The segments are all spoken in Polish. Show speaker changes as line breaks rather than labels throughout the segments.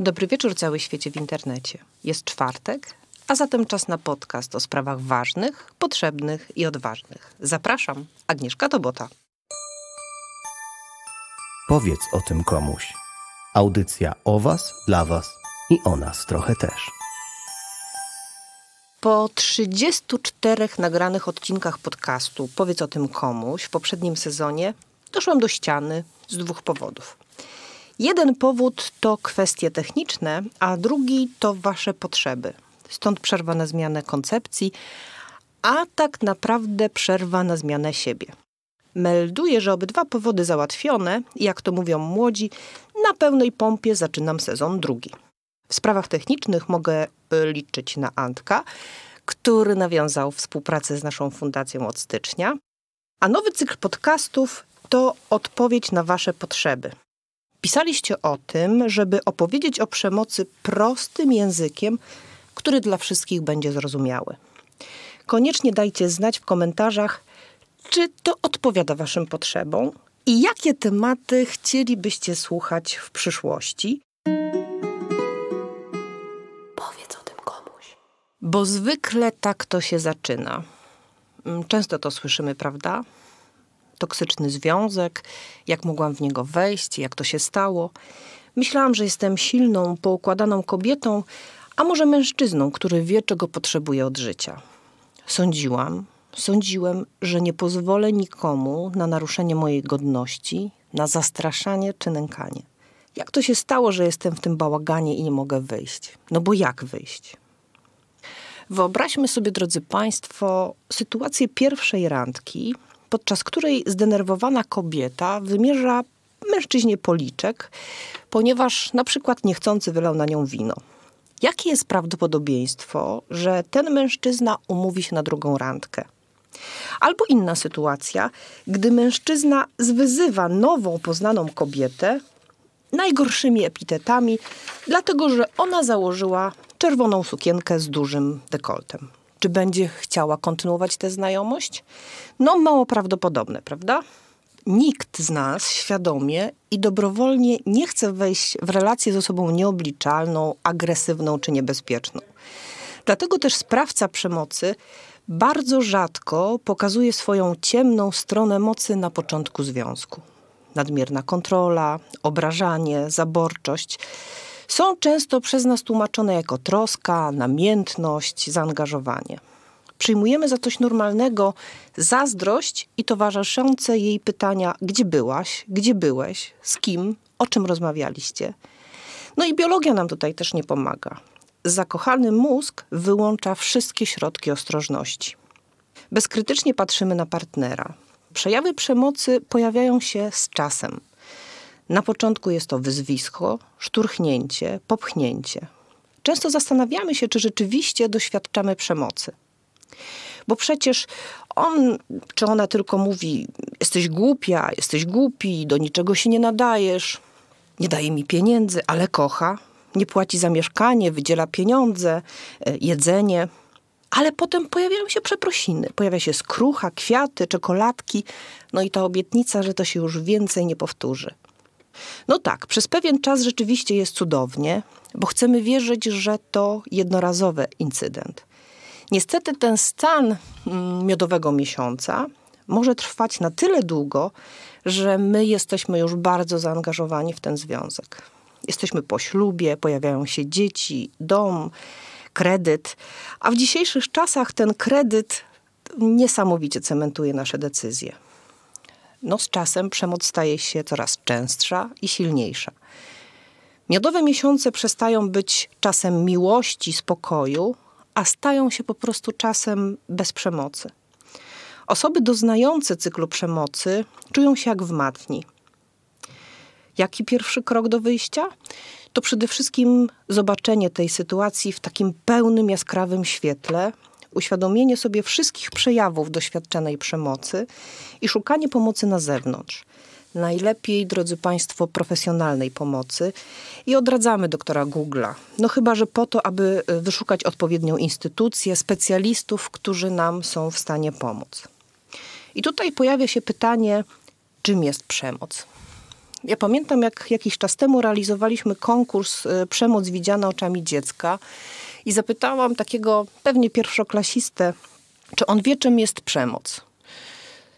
Dobry wieczór cały świecie w internecie. Jest czwartek, a zatem czas na podcast o sprawach ważnych, potrzebnych i odważnych. Zapraszam, Agnieszka Tobota.
Powiedz o tym komuś. Audycja o Was, dla Was i o nas trochę też.
Po 34 nagranych odcinkach podcastu Powiedz o tym komuś w poprzednim sezonie doszłam do ściany z dwóch powodów. Jeden powód to kwestie techniczne, a drugi to wasze potrzeby. Stąd przerwa na zmianę koncepcji, a tak naprawdę przerwa na zmianę siebie. Melduję, że obydwa powody załatwione, jak to mówią młodzi, na pełnej pompie zaczynam sezon drugi. W sprawach technicznych mogę y, liczyć na Antka, który nawiązał współpracę z naszą fundacją od stycznia. A nowy cykl podcastów to odpowiedź na Wasze potrzeby. Pisaliście o tym, żeby opowiedzieć o przemocy prostym językiem, który dla wszystkich będzie zrozumiały. Koniecznie dajcie znać w komentarzach, czy to odpowiada Waszym potrzebom i jakie tematy chcielibyście słuchać w przyszłości. Powiedz o tym komuś. Bo zwykle tak to się zaczyna. Często to słyszymy, prawda? Toksyczny związek, jak mogłam w niego wejść, jak to się stało. Myślałam, że jestem silną, poukładaną kobietą, a może mężczyzną, który wie, czego potrzebuje od życia. Sądziłam, sądziłem, że nie pozwolę nikomu na naruszenie mojej godności, na zastraszanie czy nękanie. Jak to się stało, że jestem w tym bałaganie i nie mogę wyjść? No bo jak wyjść? Wyobraźmy sobie, drodzy Państwo, sytuację pierwszej randki, podczas której zdenerwowana kobieta wymierza mężczyźnie policzek, ponieważ na przykład niechcący wylał na nią wino. Jakie jest prawdopodobieństwo, że ten mężczyzna umówi się na drugą randkę? Albo inna sytuacja, gdy mężczyzna zwyzywa nową poznaną kobietę najgorszymi epitetami, dlatego że ona założyła czerwoną sukienkę z dużym dekoltem. Czy będzie chciała kontynuować tę znajomość? No, mało prawdopodobne, prawda? Nikt z nas świadomie i dobrowolnie nie chce wejść w relację z osobą nieobliczalną, agresywną czy niebezpieczną. Dlatego też sprawca przemocy bardzo rzadko pokazuje swoją ciemną stronę mocy na początku związku. Nadmierna kontrola, obrażanie, zaborczość są często przez nas tłumaczone jako troska, namiętność, zaangażowanie. Przyjmujemy za coś normalnego zazdrość i towarzyszące jej pytania: gdzie byłaś, gdzie byłeś, z kim, o czym rozmawialiście. No i biologia nam tutaj też nie pomaga. Zakochany mózg wyłącza wszystkie środki ostrożności. Bezkrytycznie patrzymy na partnera. Przejawy przemocy pojawiają się z czasem. Na początku jest to wyzwisko, szturchnięcie, popchnięcie. Często zastanawiamy się, czy rzeczywiście doświadczamy przemocy. Bo przecież on czy ona tylko mówi: Jesteś głupia, jesteś głupi, do niczego się nie nadajesz, nie daje mi pieniędzy, ale kocha, nie płaci za mieszkanie, wydziela pieniądze, e, jedzenie. Ale potem pojawiają się przeprosiny, pojawia się skrucha, kwiaty, czekoladki, no i ta obietnica, że to się już więcej nie powtórzy. No tak, przez pewien czas rzeczywiście jest cudownie, bo chcemy wierzyć, że to jednorazowy incydent. Niestety ten stan mm, miodowego miesiąca może trwać na tyle długo, że my jesteśmy już bardzo zaangażowani w ten związek. Jesteśmy po ślubie, pojawiają się dzieci, dom, kredyt, a w dzisiejszych czasach ten kredyt niesamowicie cementuje nasze decyzje. No z czasem przemoc staje się coraz częstsza i silniejsza. Miodowe miesiące przestają być czasem miłości, spokoju, a stają się po prostu czasem bez przemocy. Osoby doznające cyklu przemocy czują się jak w matni. Jaki pierwszy krok do wyjścia? To przede wszystkim zobaczenie tej sytuacji w takim pełnym, jaskrawym świetle, uświadomienie sobie wszystkich przejawów doświadczanej przemocy i szukanie pomocy na zewnątrz. Najlepiej, drodzy Państwo, profesjonalnej pomocy i odradzamy doktora Google'a. No chyba, że po to, aby e, wyszukać odpowiednią instytucję, specjalistów, którzy nam są w stanie pomóc. I tutaj pojawia się pytanie, czym jest przemoc? Ja pamiętam, jak jakiś czas temu realizowaliśmy konkurs y, Przemoc widziana oczami dziecka i zapytałam takiego pewnie pierwszoklasistę, czy on wie, czym jest przemoc.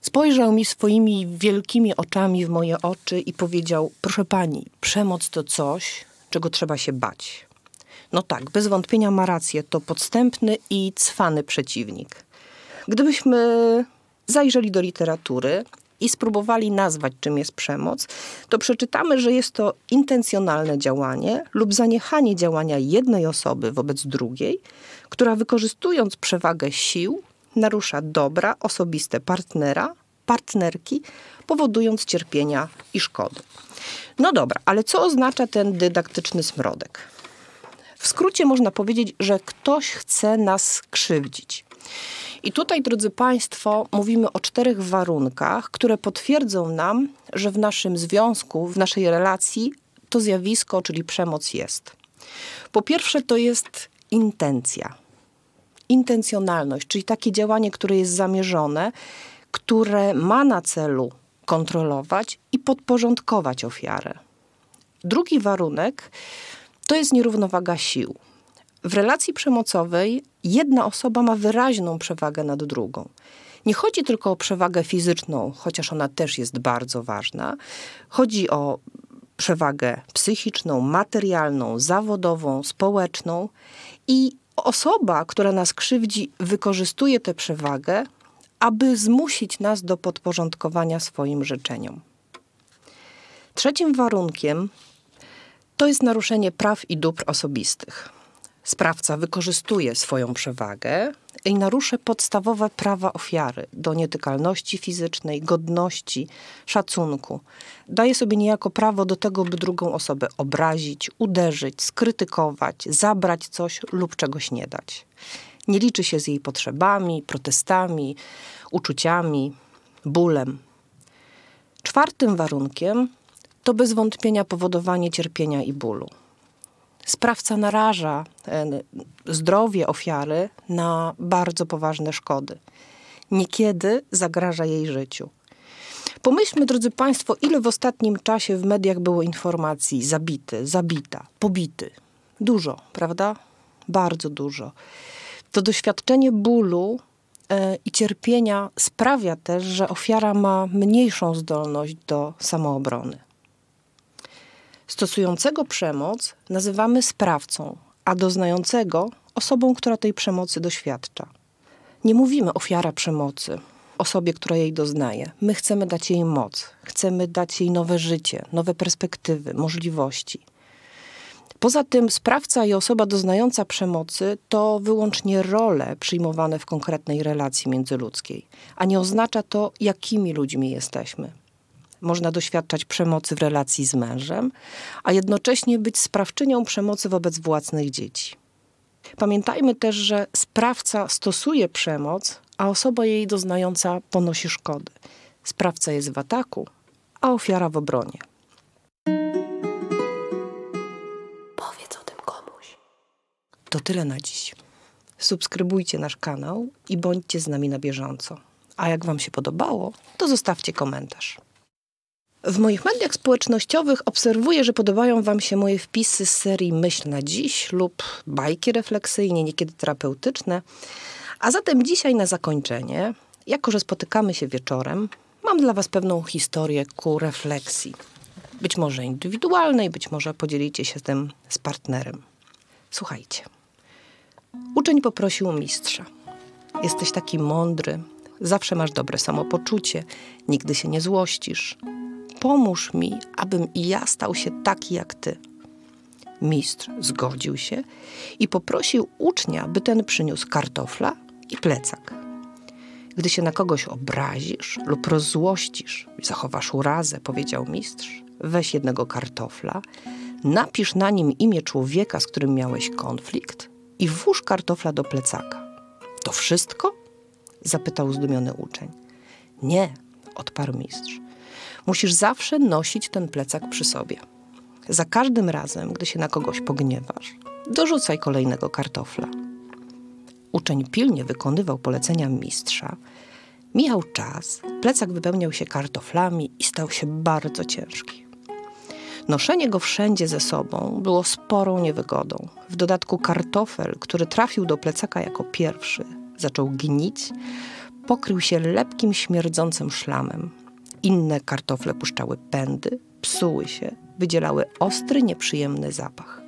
Spojrzał mi swoimi wielkimi oczami w moje oczy i powiedział: Proszę pani, przemoc to coś, czego trzeba się bać. No tak, bez wątpienia ma rację, to podstępny i cwany przeciwnik. Gdybyśmy zajrzeli do literatury i spróbowali nazwać, czym jest przemoc, to przeczytamy, że jest to intencjonalne działanie lub zaniechanie działania jednej osoby wobec drugiej, która wykorzystując przewagę sił, narusza dobra osobiste partnera, partnerki, powodując cierpienia i szkody. No dobra, ale co oznacza ten dydaktyczny smrodek? W skrócie można powiedzieć, że ktoś chce nas krzywdzić. I tutaj, drodzy Państwo, mówimy o czterech warunkach, które potwierdzą nam, że w naszym związku, w naszej relacji to zjawisko, czyli przemoc jest. Po pierwsze, to jest intencja. Intencjonalność, czyli takie działanie, które jest zamierzone, które ma na celu kontrolować i podporządkować ofiarę. Drugi warunek to jest nierównowaga sił. W relacji przemocowej jedna osoba ma wyraźną przewagę nad drugą. Nie chodzi tylko o przewagę fizyczną, chociaż ona też jest bardzo ważna. Chodzi o przewagę psychiczną, materialną, zawodową, społeczną i osoba, która nas krzywdzi, wykorzystuje tę przewagę, aby zmusić nas do podporządkowania swoim życzeniom. Trzecim warunkiem to jest naruszenie praw i dóbr osobistych sprawca wykorzystuje swoją przewagę i narusza podstawowe prawa ofiary do nietykalności fizycznej, godności, szacunku. Daje sobie niejako prawo do tego, by drugą osobę obrazić, uderzyć, skrytykować, zabrać coś lub czegoś nie dać. Nie liczy się z jej potrzebami, protestami, uczuciami, bólem. Czwartym warunkiem to bez wątpienia powodowanie cierpienia i bólu sprawca naraża zdrowie ofiary na bardzo poważne szkody. Niekiedy zagraża jej życiu. Pomyślmy, drodzy Państwo, ile w ostatnim czasie w mediach było informacji zabity, zabita, pobity. Dużo, prawda? Bardzo dużo. To doświadczenie bólu e, i cierpienia sprawia też, że ofiara ma mniejszą zdolność do samoobrony. Stosującego przemoc nazywamy sprawcą, a doznającego osobą, która tej przemocy doświadcza. Nie mówimy ofiara przemocy, osobie, która jej doznaje. My chcemy dać jej moc, chcemy dać jej nowe życie, nowe perspektywy, możliwości. Poza tym sprawca i osoba doznająca przemocy to wyłącznie role przyjmowane w konkretnej relacji międzyludzkiej, a nie oznacza to, jakimi ludźmi jesteśmy można doświadczać przemocy w relacji z mężem, a jednocześnie być sprawczynią przemocy wobec własnych dzieci. Pamiętajmy też, że sprawca stosuje przemoc, a osoba jej doznająca ponosi szkody. Sprawca jest w ataku, a ofiara w obronie. Powiedz o tym komuś. To tyle na dziś. Subskrybujcie nasz kanał i bądźcie z nami na bieżąco. A jak Wam się podobało, to zostawcie komentarz. W moich mediach społecznościowych obserwuję, że podobają Wam się moje wpisy z serii Myśl na dziś lub bajki refleksyjne, niekiedy terapeutyczne. A zatem dzisiaj na zakończenie, jako że spotykamy się wieczorem, mam dla Was pewną historię ku refleksji. Być może indywidualnej, być może podzielicie się tym z partnerem. Słuchajcie. Uczeń poprosił mistrza. Jesteś taki mądry, zawsze masz dobre samopoczucie, nigdy się nie złościsz, pomóż mi, abym i ja stał się taki jak ty. Mistrz zgodził się i poprosił ucznia, by ten przyniósł kartofla i plecak. Gdy się na kogoś obrazisz lub rozzłościsz, zachowasz urazę, powiedział mistrz, weź jednego kartofla, napisz na nim imię człowieka, z którym miałeś konflikt i włóż kartofla do plecaka. To wszystko? zapytał zdumiony uczeń. Nie, odparł mistrz. Musisz zawsze nosić ten plecak przy sobie. Za każdym razem, gdy się na kogoś pogniewasz, dorzucaj kolejnego kartofla. Uczeń pilnie wykonywał polecenia mistrza. Mijał czas, plecak wypełniał się kartoflami i stał się bardzo ciężki. Noszenie go wszędzie ze sobą było sporą niewygodą. W dodatku kartofel, który trafił do plecaka jako pierwszy, zaczął gnić, pokrył się lepkim, śmierdzącym szlamem. Inne kartofle puszczały pędy, psuły się, wydzielały ostry, nieprzyjemny zapach.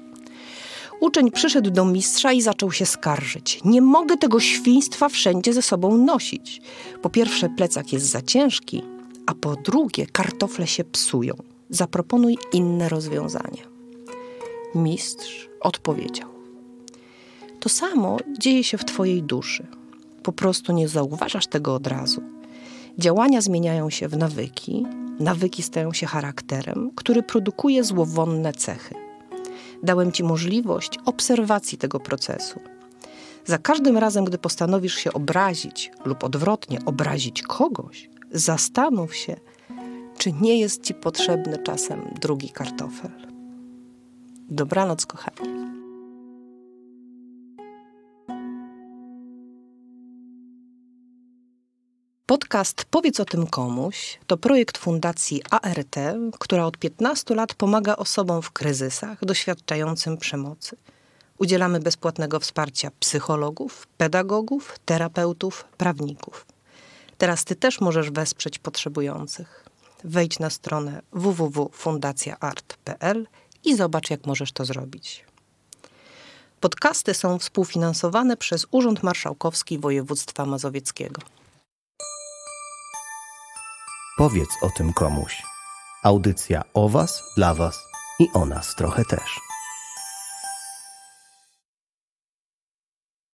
Uczeń przyszedł do mistrza i zaczął się skarżyć. Nie mogę tego świństwa wszędzie ze sobą nosić. Po pierwsze, plecak jest za ciężki, a po drugie, kartofle się psują. Zaproponuj inne rozwiązanie. Mistrz odpowiedział: To samo dzieje się w Twojej duszy. Po prostu nie zauważasz tego od razu. Działania zmieniają się w nawyki, nawyki stają się charakterem, który produkuje złowonne cechy. Dałem Ci możliwość obserwacji tego procesu. Za każdym razem, gdy postanowisz się obrazić lub odwrotnie obrazić kogoś, zastanów się, czy nie jest Ci potrzebny czasem drugi kartofel. Dobranoc, kochani. Podcast Powiedz o tym komuś to projekt Fundacji ART, która od 15 lat pomaga osobom w kryzysach doświadczającym przemocy. Udzielamy bezpłatnego wsparcia psychologów, pedagogów, terapeutów, prawników. Teraz Ty też możesz wesprzeć potrzebujących. Wejdź na stronę www.fundacjaart.pl i zobacz, jak możesz to zrobić. Podcasty są współfinansowane przez Urząd Marszałkowski Województwa Mazowieckiego.
Powiedz o tym komuś. Audycja o Was, dla Was i o nas trochę też.